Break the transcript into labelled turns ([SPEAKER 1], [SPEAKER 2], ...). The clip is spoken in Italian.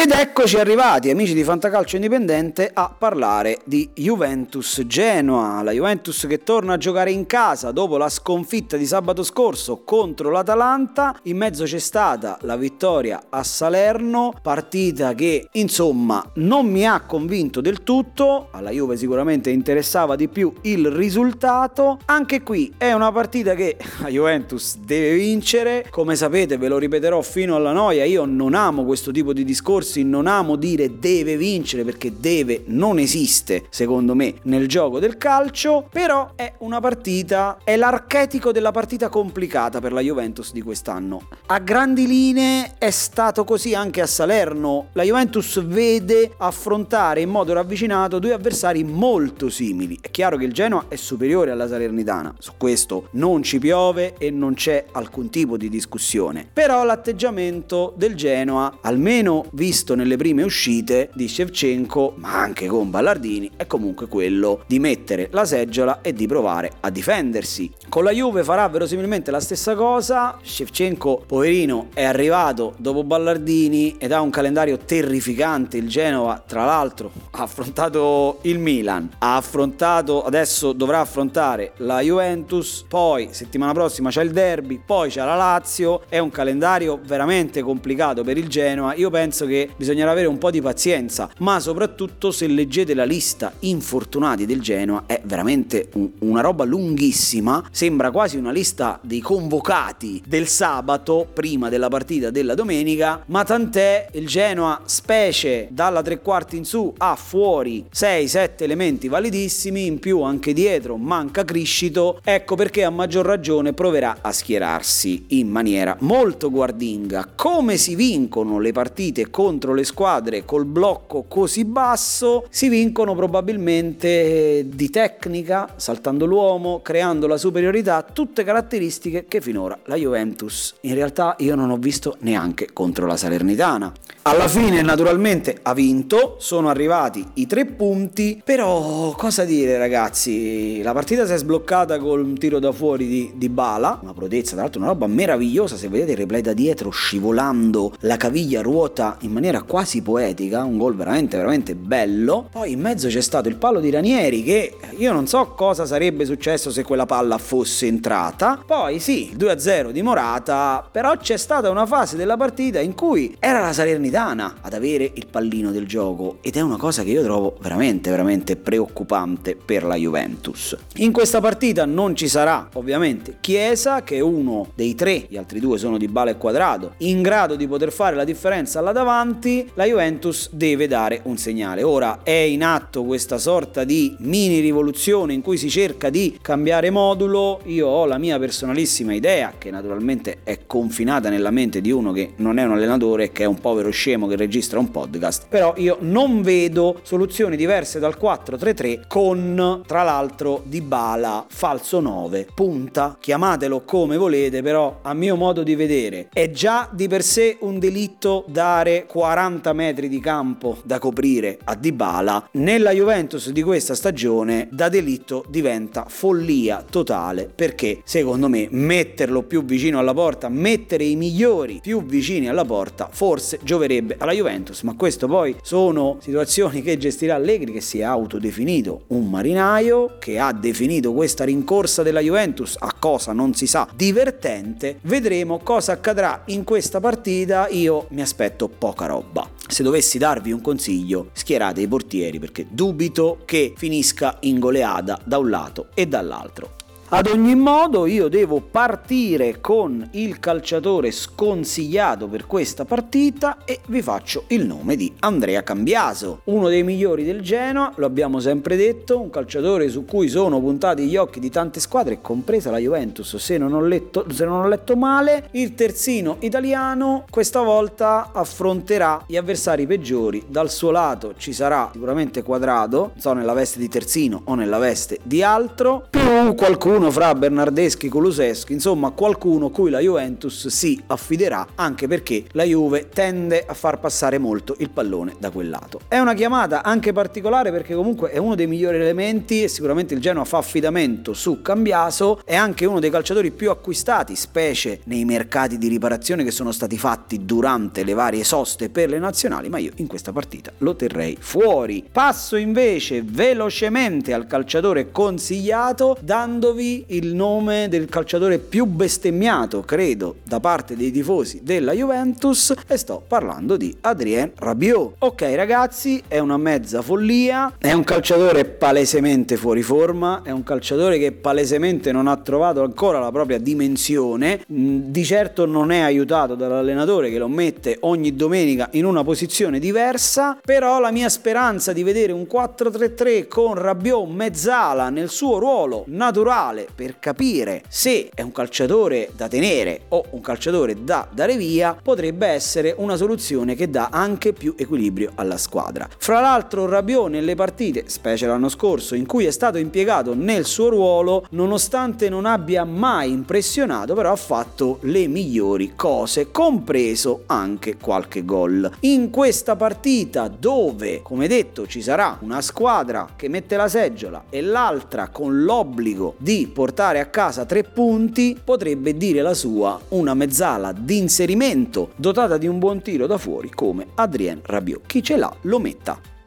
[SPEAKER 1] Ed eccoci arrivati, amici di Fantacalcio Indipendente, a parlare di Juventus Genoa. La Juventus che torna a giocare in casa dopo la sconfitta di sabato scorso contro l'Atalanta. In mezzo c'è stata la vittoria a Salerno, partita che insomma non mi ha convinto del tutto. Alla Juve sicuramente interessava di più il risultato. Anche qui è una partita che la Juventus deve vincere. Come sapete, ve lo ripeterò fino alla noia, io non amo questo tipo di discorsi discorsi non amo dire deve vincere perché deve non esiste secondo me nel gioco del calcio, però è una partita, è l'archetico della partita complicata per la Juventus di quest'anno. A grandi linee è stato così anche a Salerno, la Juventus vede affrontare in modo ravvicinato due avversari molto simili. È chiaro che il Genoa è superiore alla Salernitana, su questo non ci piove e non c'è alcun tipo di discussione. Però l'atteggiamento del Genoa, almeno visto visto nelle prime uscite di Shevchenko, ma anche con Ballardini, è comunque quello di mettere la seggiola e di provare a difendersi. Con la Juve farà verosimilmente la stessa cosa. Shevchenko, poverino, è arrivato dopo Ballardini ed ha un calendario terrificante. Il Genova, tra l'altro, ha affrontato il Milan, ha affrontato, adesso dovrà affrontare la Juventus, poi settimana prossima c'è il derby, poi c'è la Lazio. È un calendario veramente complicato per il Genoa. Io penso che bisognerà avere un po' di pazienza, ma soprattutto se leggete la lista infortunati del Genoa è veramente un, una roba lunghissima, sembra quasi una lista dei convocati del sabato prima della partita della domenica, ma tant'è il Genoa specie dalla tre quarti in su ha fuori 6-7 elementi validissimi, in più anche dietro manca Criscito, ecco perché a maggior ragione proverà a schierarsi in maniera molto guardinga. Come si vincono le partite contro contro le squadre col blocco così basso si vincono probabilmente di tecnica, saltando l'uomo, creando la superiorità, tutte caratteristiche che finora la Juventus in realtà io non ho visto neanche contro la Salernitana. Alla fine naturalmente ha vinto, sono arrivati i tre punti, però cosa dire ragazzi, la partita si è sbloccata con un tiro da fuori di, di Bala, una prodezza, tra l'altro una roba meravigliosa, se vedete il replay da dietro scivolando la caviglia ruota in maniera quasi poetica, un gol veramente veramente bello. Poi in mezzo c'è stato il palo di Ranieri che io non so cosa sarebbe successo se quella palla fosse entrata. Poi sì, il 2-0 di Morata, però c'è stata una fase della partita in cui era la Salernitana ad avere il pallino del gioco ed è una cosa che io trovo veramente veramente preoccupante per la Juventus. In questa partita non ci sarà ovviamente Chiesa che è uno dei tre, gli altri due sono di Bala e Quadrado, in grado di poter fare la differenza là davanti avanti, la Juventus deve dare un segnale. Ora è in atto questa sorta di mini rivoluzione in cui si cerca di cambiare modulo. Io ho la mia personalissima idea, che naturalmente è confinata nella mente di uno che non è un allenatore, che è un povero scemo che registra un podcast. Però io non vedo soluzioni diverse dal 4-3-3 con, tra l'altro, Di Bala, falso 9, punta, chiamatelo come volete, però a mio modo di vedere è già di per sé un delitto dare 4 40 metri di campo da coprire a Dybala, nella Juventus di questa stagione da delitto diventa follia totale perché secondo me metterlo più vicino alla porta, mettere i migliori più vicini alla porta forse gioverebbe alla Juventus, ma questo poi sono situazioni che gestirà Allegri che si è autodefinito un marinaio che ha definito questa rincorsa della Juventus a cosa non si sa divertente. Vedremo cosa accadrà in questa partita. Io mi aspetto poca roba. Se dovessi darvi un consiglio, schierate i portieri perché dubito che finisca in goleada da un lato e dall'altro. Ad ogni modo io devo partire con il calciatore sconsigliato per questa partita e vi faccio il nome di Andrea Cambiaso, uno dei migliori del Genoa, lo abbiamo sempre detto, un calciatore su cui sono puntati gli occhi di tante squadre, compresa la Juventus, se non ho letto, non ho letto male, il terzino italiano questa volta affronterà gli avversari peggiori, dal suo lato ci sarà sicuramente Quadrado, non so nella veste di terzino o nella veste di altro, più qualcuno uno fra Bernardeschi, Kuluseschi, insomma qualcuno cui la Juventus si affiderà anche perché la Juve tende a far passare molto il pallone da quel lato. È una chiamata anche particolare perché comunque è uno dei migliori elementi e sicuramente il Genoa fa affidamento su Cambiaso, è anche uno dei calciatori più acquistati, specie nei mercati di riparazione che sono stati fatti durante le varie soste per le nazionali, ma io in questa partita lo terrei fuori. Passo invece velocemente al calciatore consigliato dandovi il nome del calciatore più bestemmiato, credo, da parte dei tifosi della Juventus e sto parlando di Adrien Rabiot. Ok ragazzi, è una mezza follia, è un calciatore palesemente fuori forma, è un calciatore che palesemente non ha trovato ancora la propria dimensione, mm, di certo non è aiutato dall'allenatore che lo mette ogni domenica in una posizione diversa, però la mia speranza di vedere un 4-3-3 con Rabiot mezzala nel suo ruolo naturale per capire se è un calciatore da tenere o un calciatore da dare via potrebbe essere una soluzione che dà anche più equilibrio alla squadra. Fra l'altro Rabiot nelle partite, specie l'anno scorso, in cui è stato impiegato nel suo ruolo, nonostante non abbia mai impressionato, però ha fatto le migliori cose, compreso anche qualche gol. In questa partita dove, come detto, ci sarà una squadra che mette la seggiola e l'altra con l'obbligo portare a casa tre punti, potrebbe dire la sua una mezzala di inserimento dotata di un buon tiro da fuori come Adrien Rabiot. Chi ce l'ha lo metta.